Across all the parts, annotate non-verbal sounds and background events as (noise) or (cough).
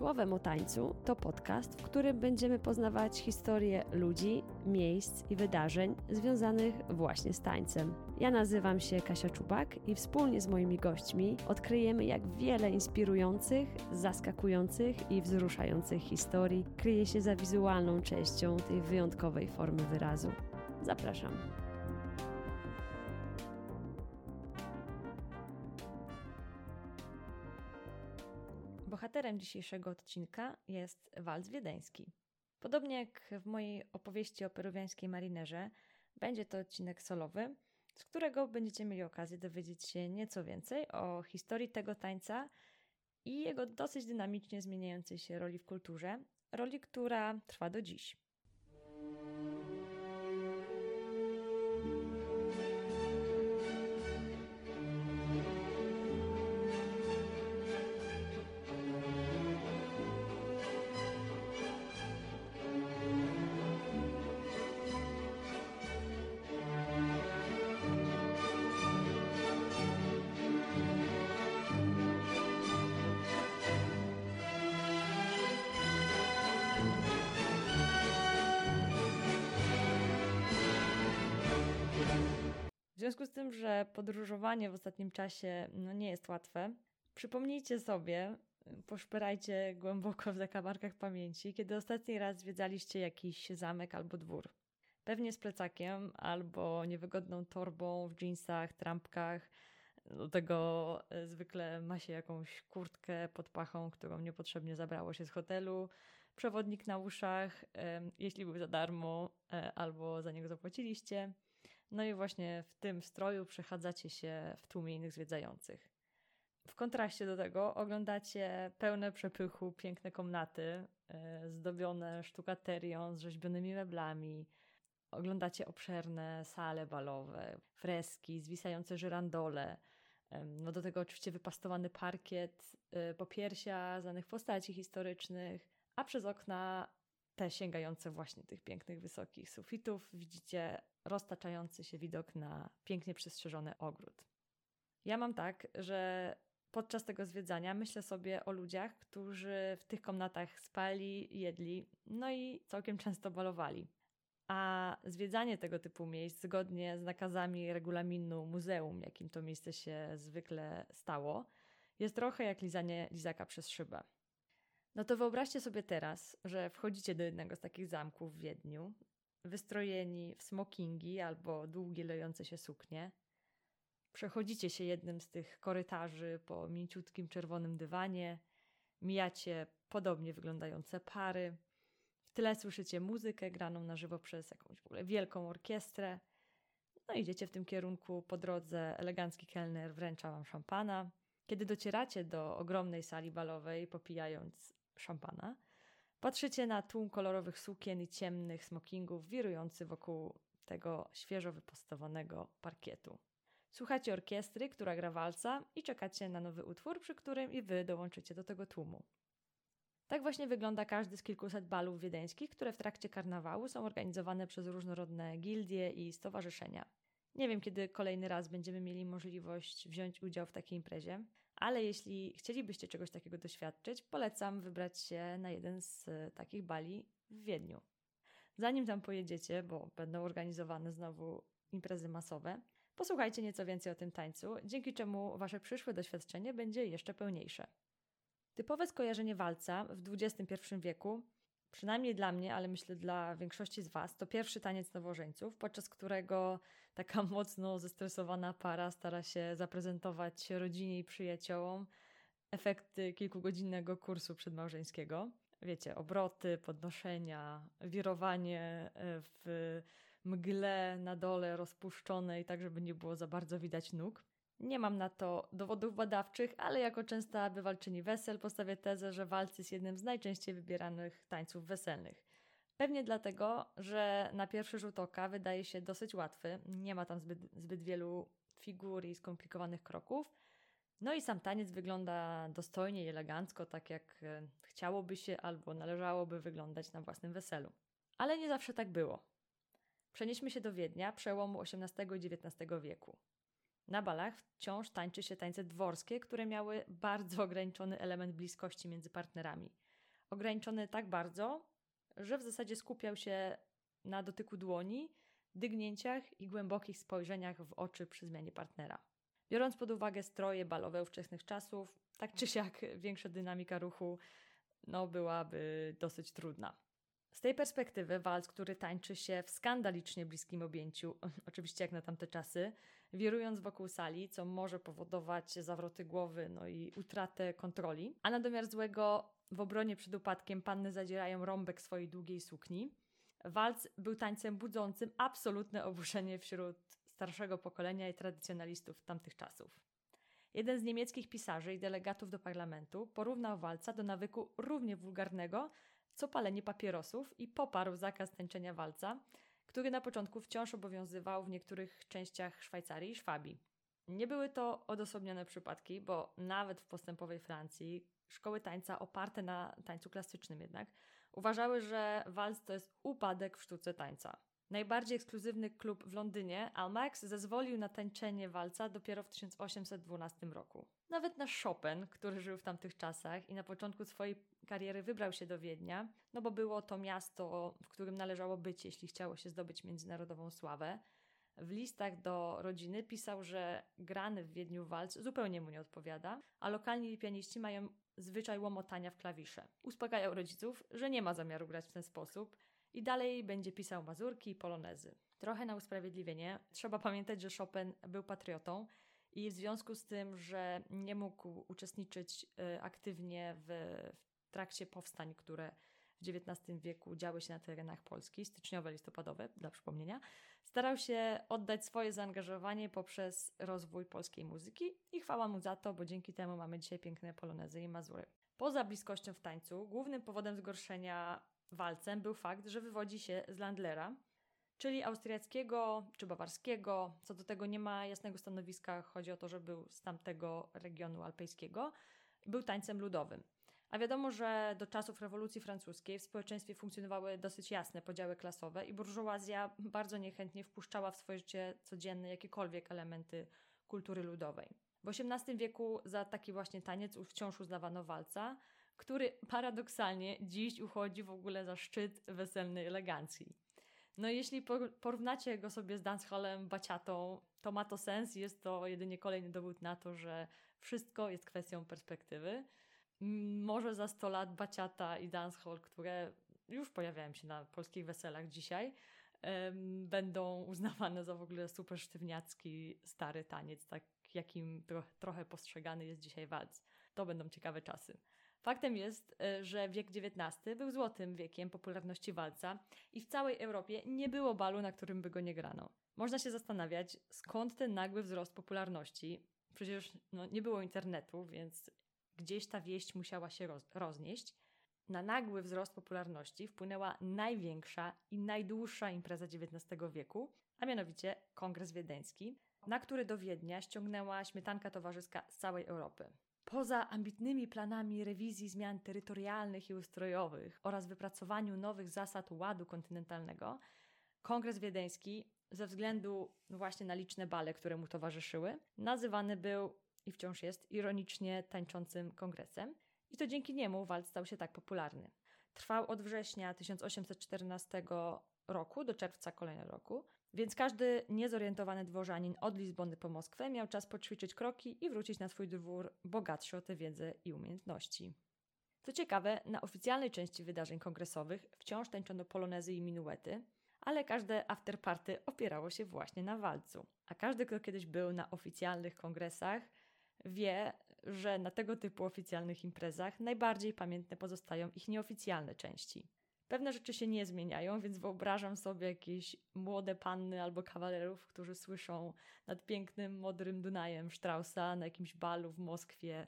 Słowem o tańcu to podcast, w którym będziemy poznawać historię ludzi, miejsc i wydarzeń związanych właśnie z tańcem. Ja nazywam się Kasia Czubak i wspólnie z moimi gośćmi odkryjemy, jak wiele inspirujących, zaskakujących i wzruszających historii kryje się za wizualną częścią tej wyjątkowej formy wyrazu. Zapraszam. Bohaterem dzisiejszego odcinka jest walc wiedeński. Podobnie jak w mojej opowieści o peruwiańskiej marinerze, będzie to odcinek solowy, z którego będziecie mieli okazję dowiedzieć się nieco więcej o historii tego tańca i jego dosyć dynamicznie zmieniającej się roli w kulturze, roli, która trwa do dziś. Związku z tym, że podróżowanie w ostatnim czasie no, nie jest łatwe, przypomnijcie sobie, poszperajcie głęboko w zakamarkach pamięci, kiedy ostatni raz zwiedzaliście jakiś zamek albo dwór. Pewnie z plecakiem albo niewygodną torbą w jeansach, trampkach. Do tego e, zwykle ma się jakąś kurtkę pod pachą, którą niepotrzebnie zabrało się z hotelu, przewodnik na uszach, jeśli był za darmo albo za niego zapłaciliście no i właśnie w tym stroju przechadzacie się w tłumie innych zwiedzających. W kontraście do tego oglądacie pełne przepychu piękne komnaty, yy, zdobione sztukaterią, z rzeźbionymi meblami. Oglądacie obszerne sale balowe, freski, zwisające żyrandole. No do tego oczywiście wypastowany parkiet, yy, popiersia znanych postaci historycznych, a przez okna te sięgające właśnie tych pięknych, wysokich sufitów widzicie roztaczający się widok na pięknie przystrzeżony ogród. Ja mam tak, że podczas tego zwiedzania myślę sobie o ludziach, którzy w tych komnatach spali, jedli, no i całkiem często balowali. A zwiedzanie tego typu miejsc zgodnie z nakazami regulaminu muzeum, jakim to miejsce się zwykle stało, jest trochę jak lizanie lizaka przez szybę. No to wyobraźcie sobie teraz, że wchodzicie do jednego z takich zamków w Wiedniu, wystrojeni w smokingi albo długie lejące się suknie. Przechodzicie się jednym z tych korytarzy po mięciutkim czerwonym dywanie, mijacie podobnie wyglądające pary. W tle słyszycie muzykę graną na żywo przez jakąś w ogóle wielką orkiestrę. No idziecie w tym kierunku po drodze, elegancki kelner wręcza wam szampana. Kiedy docieracie do ogromnej sali balowej, popijając szampana, Patrzycie na tłum kolorowych sukien i ciemnych smokingów wirujący wokół tego świeżo wypostowanego parkietu. Słuchacie orkiestry, która gra walca i czekacie na nowy utwór, przy którym i wy dołączycie do tego tłumu. Tak właśnie wygląda każdy z kilkuset balów wiedeńskich, które w trakcie karnawału są organizowane przez różnorodne gildie i stowarzyszenia. Nie wiem, kiedy kolejny raz będziemy mieli możliwość wziąć udział w takiej imprezie, ale jeśli chcielibyście czegoś takiego doświadczyć, polecam wybrać się na jeden z takich bali w Wiedniu. Zanim tam pojedziecie, bo będą organizowane znowu imprezy masowe, posłuchajcie nieco więcej o tym tańcu, dzięki czemu wasze przyszłe doświadczenie będzie jeszcze pełniejsze. Typowe skojarzenie walca w XXI wieku przynajmniej dla mnie, ale myślę dla większości z Was, to pierwszy taniec nowożeńców, podczas którego taka (laughs) mocno zestresowana para stara się zaprezentować rodzinie i przyjaciołom efekty kilkugodzinnego kursu przedmałżeńskiego. Wiecie, obroty, podnoszenia, wirowanie e, w mgle na dole rozpuszczonej, tak żeby nie było za bardzo widać nóg. Nie mam na to dowodów badawczych, ale jako częsta bywalczyni wesel postawię tezę, że walc jest jednym z najczęściej wybieranych tańców weselnych. Pewnie dlatego, że na pierwszy rzut oka wydaje się dosyć łatwy, nie ma tam zbyt, zbyt wielu figur i skomplikowanych kroków. No i sam taniec wygląda dostojnie i elegancko, tak jak e, chciałoby się albo należałoby wyglądać na własnym weselu. Ale nie zawsze tak było. Przenieśmy się do Wiednia przełomu XVIII i XIX wieku. Na balach wciąż tańczy się tańce dworskie, które miały bardzo ograniczony element bliskości między partnerami. ograniczony tak bardzo, że w zasadzie skupiał się na dotyku dłoni, dygnięciach i głębokich spojrzeniach w oczy przy zmianie partnera. Biorąc pod uwagę stroje balowe ówczesnych czasów, tak czy siak większa dynamika ruchu no, byłaby dosyć trudna. Z tej perspektywy walc, który tańczy się w skandalicznie bliskim objęciu, (laughs) oczywiście jak na tamte czasy, wirując wokół sali, co może powodować zawroty głowy, no i utratę kontroli. A na domiar złego, w obronie przed upadkiem panny zadzierają rąbek swojej długiej sukni. Walc był tańcem budzącym absolutne oburzenie wśród starszego pokolenia i tradycjonalistów tamtych czasów. Jeden z niemieckich pisarzy i delegatów do parlamentu porównał walca do nawyku równie wulgarnego, co palenie papierosów i poparł zakaz tańczenia walca, który na początku wciąż obowiązywał w niektórych częściach Szwajcarii i Szwabii. Nie były to odosobnione przypadki, bo nawet w postępowej Francji szkoły tańca oparte na tańcu klasycznym jednak uważały, że walc to jest upadek w sztuce tańca. Najbardziej ekskluzywny klub w Londynie, Almax, zezwolił na tańczenie walca dopiero w 1812 roku. Nawet nasz Chopin, który żył w tamtych czasach i na początku swojej kariery wybrał się do Wiednia, no bo było to miasto, w którym należało być, jeśli chciało się zdobyć międzynarodową sławę. W listach do rodziny pisał, że grany w Wiedniu walc zupełnie mu nie odpowiada, a lokalni pianiści mają zwyczaj łomotania w klawisze. Uspokajał rodziców, że nie ma zamiaru grać w ten sposób i dalej będzie pisał mazurki i polonezy. Trochę na usprawiedliwienie trzeba pamiętać, że Chopin był patriotą i w związku z tym, że nie mógł uczestniczyć y, aktywnie w, w trakcie powstań, które w XIX wieku działy się na terenach Polski, styczniowe, listopadowe, dla przypomnienia, starał się oddać swoje zaangażowanie poprzez rozwój polskiej muzyki i chwała mu za to, bo dzięki temu mamy dzisiaj piękne polonezy i mazury. Poza bliskością w tańcu, głównym powodem zgorszenia walcem był fakt, że wywodzi się z Landlera, czyli austriackiego czy bawarskiego. Co do tego nie ma jasnego stanowiska, chodzi o to, że był z tamtego regionu alpejskiego. Był tańcem ludowym. A wiadomo, że do czasów rewolucji francuskiej w społeczeństwie funkcjonowały dosyć jasne podziały klasowe i burżuazja bardzo niechętnie wpuszczała w swoje życie codzienne jakiekolwiek elementy kultury ludowej. W XVIII wieku za taki właśnie taniec wciąż uznawano walca, który paradoksalnie dziś uchodzi w ogóle za szczyt weselnej elegancji. No jeśli porównacie go sobie z dancehallem, baciatą, to ma to sens i jest to jedynie kolejny dowód na to, że wszystko jest kwestią perspektywy. Może za 100 lat baciata i dancehall, które już pojawiają się na polskich weselach dzisiaj, będą uznawane za w ogóle super sztywniacki, stary taniec, tak jakim tro trochę postrzegany jest dzisiaj walc. To będą ciekawe czasy. Faktem jest, e, że wiek XIX był złotym wiekiem popularności walca i w całej Europie nie było balu, na którym by go nie grano. Można się zastanawiać, skąd ten nagły wzrost popularności. Przecież no, nie było internetu, więc gdzieś ta wieść musiała się roz roznieść. Na nagły wzrost popularności wpłynęła największa i najdłuższa impreza XIX wieku, a mianowicie Kongres Wiedeński, na który do Wiednia ściągnęła śmietanka towarzyska z całej Europy. Poza ambitnymi planami rewizji zmian terytorialnych i ustrojowych oraz wypracowaniu nowych zasad ładu kontynentalnego, Kongres Wiedeński, ze względu właśnie na liczne bale, które mu towarzyszyły, nazywany był i wciąż jest ironicznie tańczącym kongresem. I to dzięki niemu walc stał się tak popularny. Trwał od września 1814 roku do czerwca kolejnego roku, więc każdy niezorientowany dworzanin od Lizbony po Moskwę miał czas poćwiczyć kroki i wrócić na swój dwór bogatszy o tę wiedzę i umiejętności. Co ciekawe, na oficjalnej części wydarzeń kongresowych wciąż tańczono polonezy i minuety, ale każde afterparty opierało się właśnie na walcu. A każdy, kto kiedyś był na oficjalnych kongresach, wie, że na tego typu oficjalnych imprezach najbardziej pamiętne pozostają ich nieoficjalne części. Pewne rzeczy się nie zmieniają, więc wyobrażam sobie jakieś młode panny albo kawalerów, którzy słyszą nad pięknym, modrym Dunajem Straussa na jakimś balu w Moskwie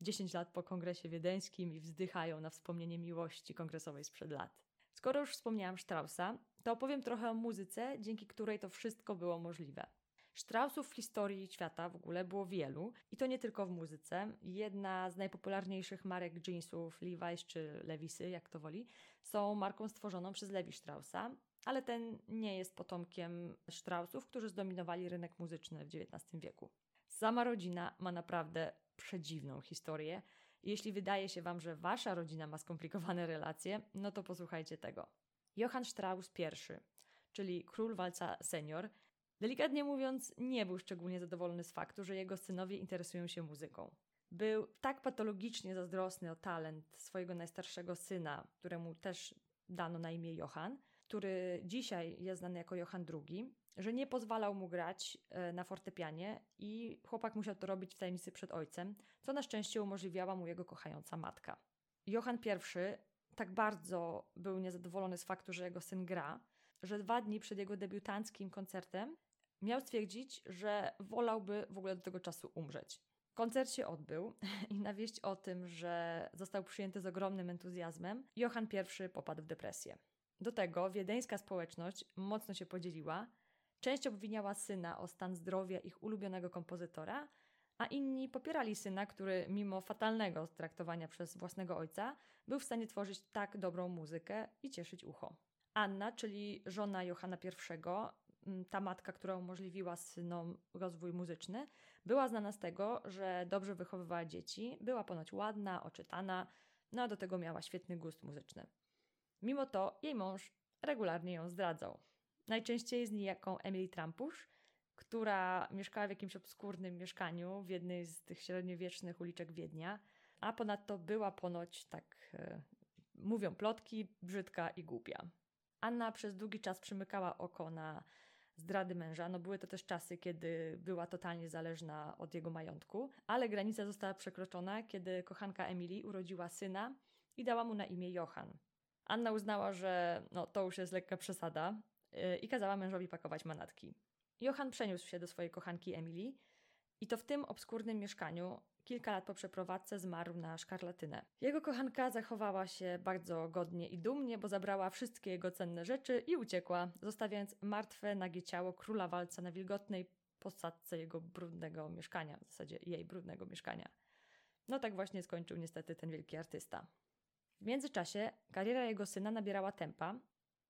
10 lat po kongresie wiedeńskim i wzdychają na wspomnienie miłości kongresowej sprzed lat. Skoro już wspomniałam Straussa, to opowiem trochę o muzyce, dzięki której to wszystko było możliwe. Straussów w historii świata w ogóle było wielu i to nie tylko w muzyce. Jedna z najpopularniejszych marek jeansów, Levi's czy Lewisy, jak to woli, są marką stworzoną przez Levi Straussa, ale ten nie jest potomkiem Straussów, którzy zdominowali rynek muzyczny w XIX wieku. Sama rodzina ma naprawdę przedziwną historię Jeśli wydaje się Wam, że Wasza rodzina ma skomplikowane relacje, no to posłuchajcie tego. Johann Strauss I, czyli król walca senior, delikatnie mówiąc, nie był szczególnie zadowolony z faktu, że jego synowie interesują się muzyką. Był tak patologicznie zazdrosny o talent swojego najstarszego syna, któremu też dano na imię Johann, który dzisiaj jest znany jako Johann II, że nie pozwalał mu grać e, na fortepianie i chłopak musiał to robić w tajemnicy przed ojcem, co na szczęście umożliwiała mu jego kochająca matka. Johann I tak bardzo był niezadowolony z faktu, że jego syn gra, że dwa dni przed jego debiutanckim koncertem miał stwierdzić, że wolałby w ogóle do tego czasu umrzeć. Koncert się odbył (laughs) i na wieść o tym, że został przyjęty z ogromnym entuzjazmem, Johann I popadł w depresję. Do tego wiedeńska społeczność mocno się podzieliła. Część obwiniała syna o stan zdrowia ich ulubionego kompozytora, a inni popierali syna, który mimo fatalnego traktowania przez własnego ojca był w stanie tworzyć tak dobrą muzykę i cieszyć ucho. Anna, czyli żona Johanna I, ta matka, która umożliwiła synom rozwój muzyczny, była znana z tego, że dobrze wychowywała dzieci, była ponoć ładna, oczytana, no a do tego miała świetny gust muzyczny. Mimo to jej mąż regularnie ją zdradzał. Najczęściej z niejaką Emily Trampusz, która mieszkała w jakimś obskurnym mieszkaniu w jednej z tych średniowiecznych uliczek Wiednia, a ponadto była ponoć, tak e, mówią plotki, brzydka i głupia. Anna przez długi czas przymykała oko na zdrady męża. No były to też czasy, kiedy była totalnie zależna od jego majątku, ale granica została przekroczona, kiedy kochanka Emily urodziła syna i dała mu na imię Johan. Anna uznała, że no, to już jest lekka przesada yy, i kazała mężowi pakować manatki. Johan przeniósł się do swojej kochanki Emily i to w tym obskurnym mieszkaniu kilka lat po przeprowadzce zmarł na szkarlatynę. Jego kochanka zachowała się bardzo godnie i dumnie, bo zabrała wszystkie jego cenne rzeczy i uciekła, zostawiając martwe, nagie ciało króla walca na wilgotnej posadce jego brudnego mieszkania, w zasadzie jej brudnego mieszkania. No tak właśnie skończył niestety ten wielki artysta. W międzyczasie kariera jego syna nabierała tempa.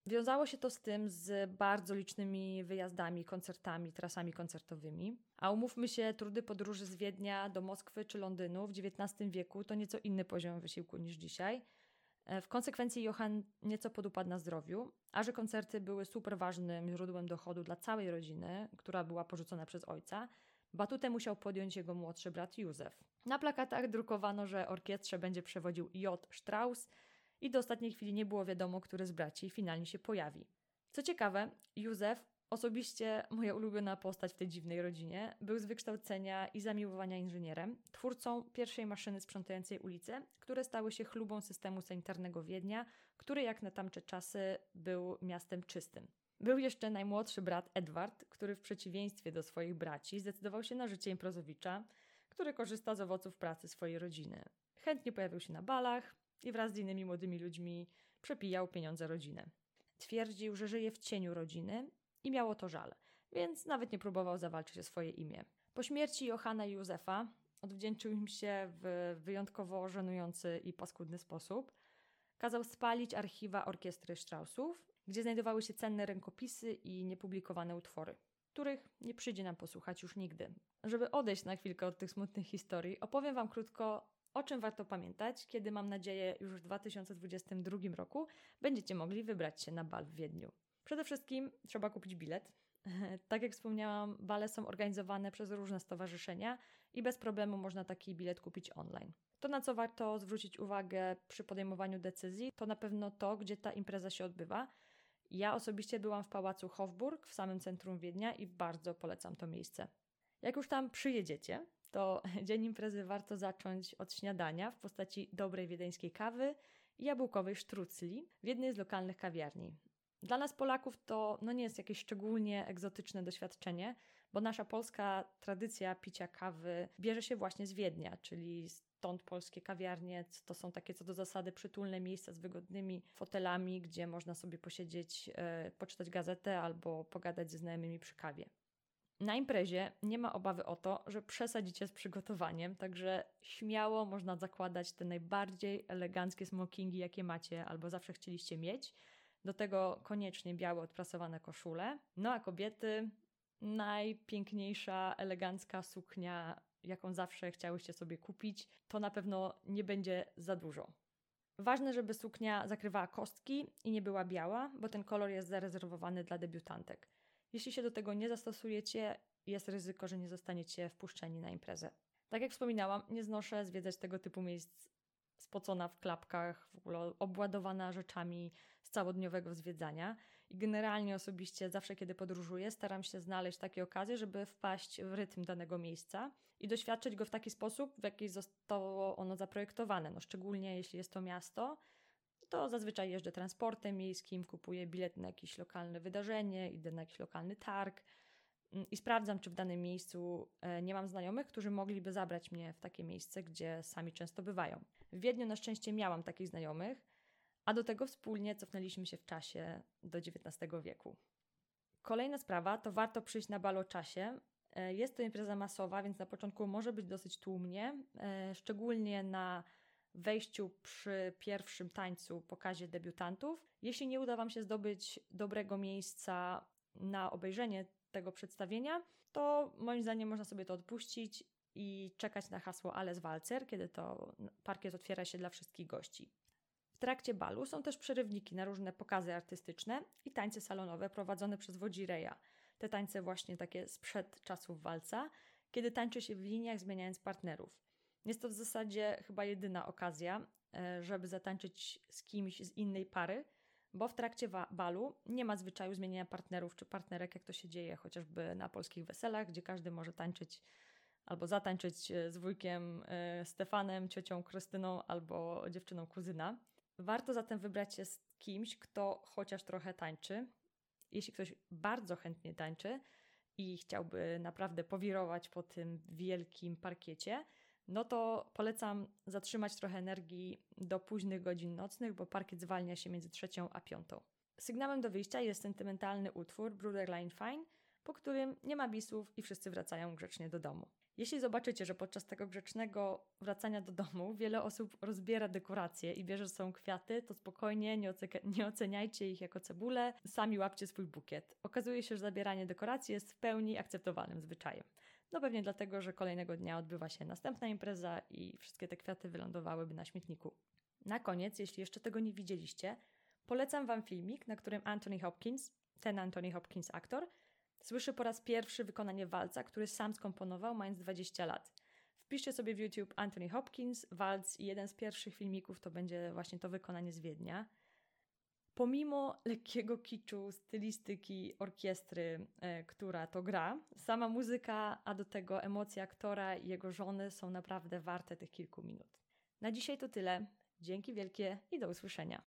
Wiązało się to z tym z bardzo licznymi wyjazdami, koncertami, trasami koncertowymi. A umówmy się, trudy podróży z Wiednia do Moskwy czy Londynu w XIX wieku to nieco inny poziom wysiłku niż dzisiaj. E, w konsekwencji Johann nieco podupadł na zdrowiu, a że koncerty były super ważnym źródłem dochodu dla całej rodziny, która była porzucona przez ojca, Batutę musiał podjąć jego młodszy brat Józef. Na plakatach drukowano, że orkiestrze będzie przewodził J. Strauss i do ostatniej chwili nie było wiadomo, który z braci finalnie się pojawi. Co ciekawe, Józef, osobiście moja ulubiona postać w tej dziwnej rodzinie, był z wykształcenia i zamiłowania inżynierem, twórcą pierwszej maszyny sprzątającej ulice, które stały się chlubą systemu sanitarnego Wiednia, który jak na tamte czasy był miastem czystym. Był jeszcze najmłodszy brat Edward, który w przeciwieństwie do swoich braci zdecydował się na życie improzowicza, który korzysta z owoców pracy swojej rodziny. Chętnie pojawił się na balach i wraz z innymi młodymi ludźmi przepijał pieniądze rodziny. Twierdził, że żyje w cieniu rodziny i miało to żal, więc nawet nie próbował zawalczyć o swoje imię. Po śmierci Johanna i Józefa odwdzięczył im się w wyjątkowo żenujący i paskudny sposób. Kazał spalić archiwa orkiestry Straussów gdzie znajdowały się cenne rękopisy i niepublikowane utwory, których nie przyjdzie nam posłuchać już nigdy. Żeby odejść na chwilkę od tych smutnych historii, opowiem Wam krótko, o czym warto pamiętać, kiedy mam nadzieję już w 2022 roku będziecie mogli wybrać się na bal w Wiedniu. Przede wszystkim trzeba kupić bilet. (laughs) Tak jak wspomniałam, bale są organizowane przez różne stowarzyszenia i bez problemu można taki bilet kupić online. To, na co warto zwrócić uwagę przy podejmowaniu decyzji, to na pewno to, gdzie ta impreza się odbywa, ja osobiście byłam w pałacu Hofburg w samym centrum Wiednia i bardzo polecam to miejsce. Jak już tam przyjedziecie, to (laughs) dzień imprezy warto zacząć od śniadania w postaci dobrej wiedeńskiej kawy i jabłkowej sztrucli w jednej z lokalnych kawiarni. Dla nas Polaków to no nie jest jakieś szczególnie egzotyczne doświadczenie, bo nasza polska tradycja picia kawy bierze się właśnie z Wiednia, czyli stąd polskie kawiarnie to są takie co do zasady przytulne miejsca z wygodnymi fotelami, gdzie można sobie posiedzieć, e, poczytać gazetę albo pogadać ze znajomymi przy kawie. Na imprezie nie ma obawy o to, że przesadzicie z przygotowaniem, także śmiało można zakładać te najbardziej eleganckie smokingi, jakie macie albo zawsze chcieliście mieć. Do tego koniecznie białe odprasowane koszule. No a kobiety najpiękniejsza, elegancka suknia jaką zawsze chciałyście sobie kupić, to na pewno nie będzie za dużo. Ważne, żeby suknia zakrywała kostki i nie była biała, bo ten kolor jest zarezerwowany dla debiutantek. Jeśli się do tego nie zastosujecie, jest ryzyko, że nie zostaniecie wpuszczeni na imprezę. Tak jak wspominałam, nie znoszę zwiedzać tego typu miejsc spocona w klapkach, w ogóle obładowana rzeczami z całodniowego zwiedzania. I generalnie osobiście zawsze, kiedy podróżuję, staram się znaleźć takie okazje, żeby wpaść w rytm danego miejsca i doświadczyć go w taki sposób, w jaki zostało ono zaprojektowane. No, szczególnie jeśli jest to miasto, to zazwyczaj jeżdżę transportem miejskim, kupuję bilet na jakieś lokalne wydarzenie, idę na jakiś lokalny targ mm, i sprawdzam, czy w danym miejscu e, nie mam znajomych, którzy mogliby zabrać mnie w takie miejsce, gdzie sami często bywają. W Wiedniu na szczęście miałam takich znajomych, a do tego wspólnie cofnęliśmy się w czasie do XIX wieku. Kolejna sprawa to warto przyjść na bal o czasie. E, jest to impreza masowa, więc na początku może być dosyć tłumnie, e, szczególnie na wejściu przy pierwszym tańcu, pokazie debiutantów. Jeśli nie uda Wam się zdobyć dobrego miejsca na obejrzenie tego przedstawienia, to moim zdaniem można sobie to odpuścić i czekać na hasło Alles Walzer, kiedy to parkiet otwiera się dla wszystkich gości. W trakcie balu są też przerywniki na różne pokazy artystyczne i tańce salonowe prowadzone przez Wodzireja. Te tańce właśnie takie sprzed czasów walca, kiedy tańczy się w liniach zmieniając partnerów. Jest to w zasadzie chyba jedyna okazja, e, żeby zatańczyć z kimś z innej pary, bo w trakcie balu nie ma zwyczaju zmieniania partnerów czy partnerek, jak to się dzieje chociażby na polskich weselach, gdzie każdy może tańczyć albo zatańczyć e, z wujkiem e, Stefanem, ciocią Krystyną albo dziewczyną kuzyna. Warto zatem wybrać się z kimś, kto chociaż trochę tańczy. Jeśli ktoś bardzo chętnie tańczy i chciałby naprawdę powirować po tym wielkim parkiecie, no to polecam zatrzymać trochę energii do późnych godzin nocnych, bo parkiet zwalnia się między trzecią a piątą. Sygnałem do wyjścia jest sentymentalny utwór Bruderline Fine, po którym nie ma bisów i wszyscy wracają grzecznie do domu. Jeśli zobaczycie, że podczas tego grzecznego wracania do domu wiele osób rozbiera dekoracje i bierze ze sobą kwiaty, to spokojnie nie, nie oceniajcie ich jako cebulę, sami łapcie swój bukiet. Okazuje się, że zabieranie dekoracji jest w pełni akceptowalnym zwyczajem. No pewnie dlatego, że kolejnego dnia odbywa się następna impreza i wszystkie te kwiaty wylądowałyby na śmietniku. Na koniec, jeśli jeszcze tego nie widzieliście, polecam Wam filmik, na którym Anthony Hopkins, ten Anthony Hopkins aktor, słyszy po raz pierwszy wykonanie walca, który sam skomponował, mając 20 lat. Wpiszcie sobie w YouTube Anthony Hopkins, walc i jeden z pierwszych filmików to będzie właśnie to wykonanie z Wiednia. Pomimo lekkiego kiczu, stylistyki orkiestry, e, która to gra, sama muzyka, a do tego emocje aktora i jego żony są naprawdę warte tych kilku minut. Na dzisiaj to tyle. Dzięki wielkie i do usłyszenia.